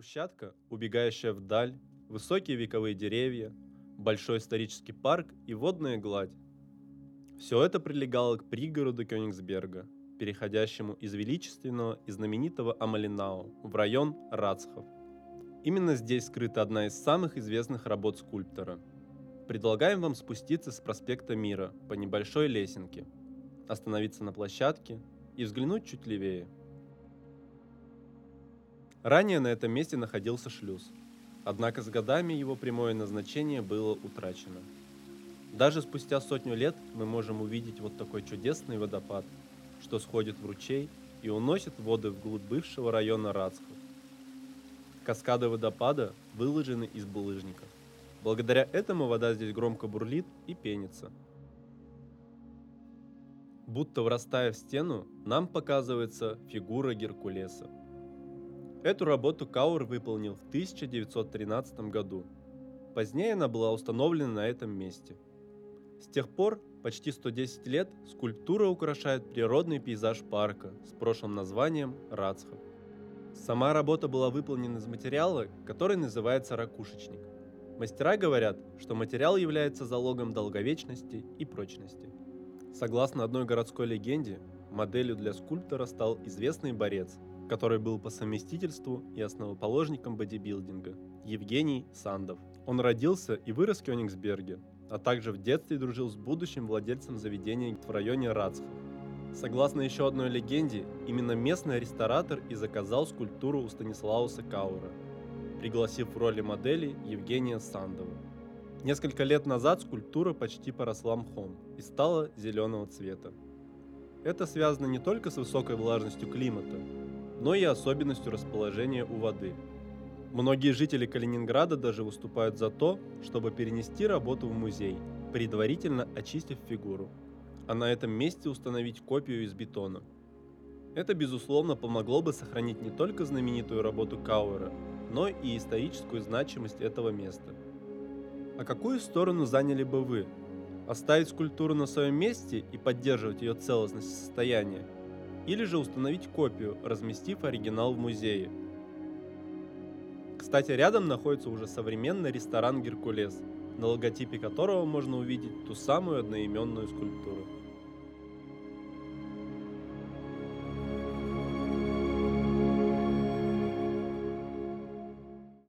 брусчатка, убегающая вдаль, высокие вековые деревья, большой исторический парк и водная гладь. Все это прилегало к пригороду Кёнигсберга, переходящему из величественного и знаменитого Амалинау в район Рацхов. Именно здесь скрыта одна из самых известных работ скульптора. Предлагаем вам спуститься с проспекта Мира по небольшой лесенке, остановиться на площадке и взглянуть чуть левее. Ранее на этом месте находился шлюз, однако с годами его прямое назначение было утрачено. Даже спустя сотню лет мы можем увидеть вот такой чудесный водопад, что сходит в ручей и уносит воды вглубь бывшего района Рацхов. Каскады водопада выложены из булыжника. Благодаря этому вода здесь громко бурлит и пенится. Будто врастая в стену, нам показывается фигура Геркулеса. Эту работу Кауэр выполнил в 1913 году. Позднее она была установлена на этом месте. С тех пор, почти 110 лет, скульптура украшает природный пейзаж парка с прошлым названием Рацхов. Сама работа была выполнена из материала, который называется ракушечник. Мастера говорят, что материал является залогом долговечности и прочности. Согласно одной городской легенде, моделью для скульптора стал известный борец, который был по совместительству и основоположником бодибилдинга, Евгений Сандов. Он родился и вырос в Кёнигсберге, а также в детстве дружил с будущим владельцем заведения в районе Рацхов. Согласно еще одной легенде, именно местный ресторатор и заказал скульптуру у Станислауса Каура, пригласив в роли модели Евгения Сандова. Несколько лет назад скульптура почти поросла мхом и стала зеленого цвета. Это связано не только с высокой влажностью климата, но и особенностью расположения у воды. Многие жители Калининграда даже выступают за то, чтобы перенести работу в музей, предварительно очистив фигуру а на этом месте установить копию из бетона. Это, безусловно, помогло бы сохранить не только знаменитую работу Кауэра, но и историческую значимость этого места. А какую сторону заняли бы вы? Оставить скульптуру на своем месте и поддерживать ее целостность и состояние? Или же установить копию, разместив оригинал в музее? Кстати, рядом находится уже современный ресторан «Геркулес», на логотипе которого можно увидеть ту самую одноименную скульптуру.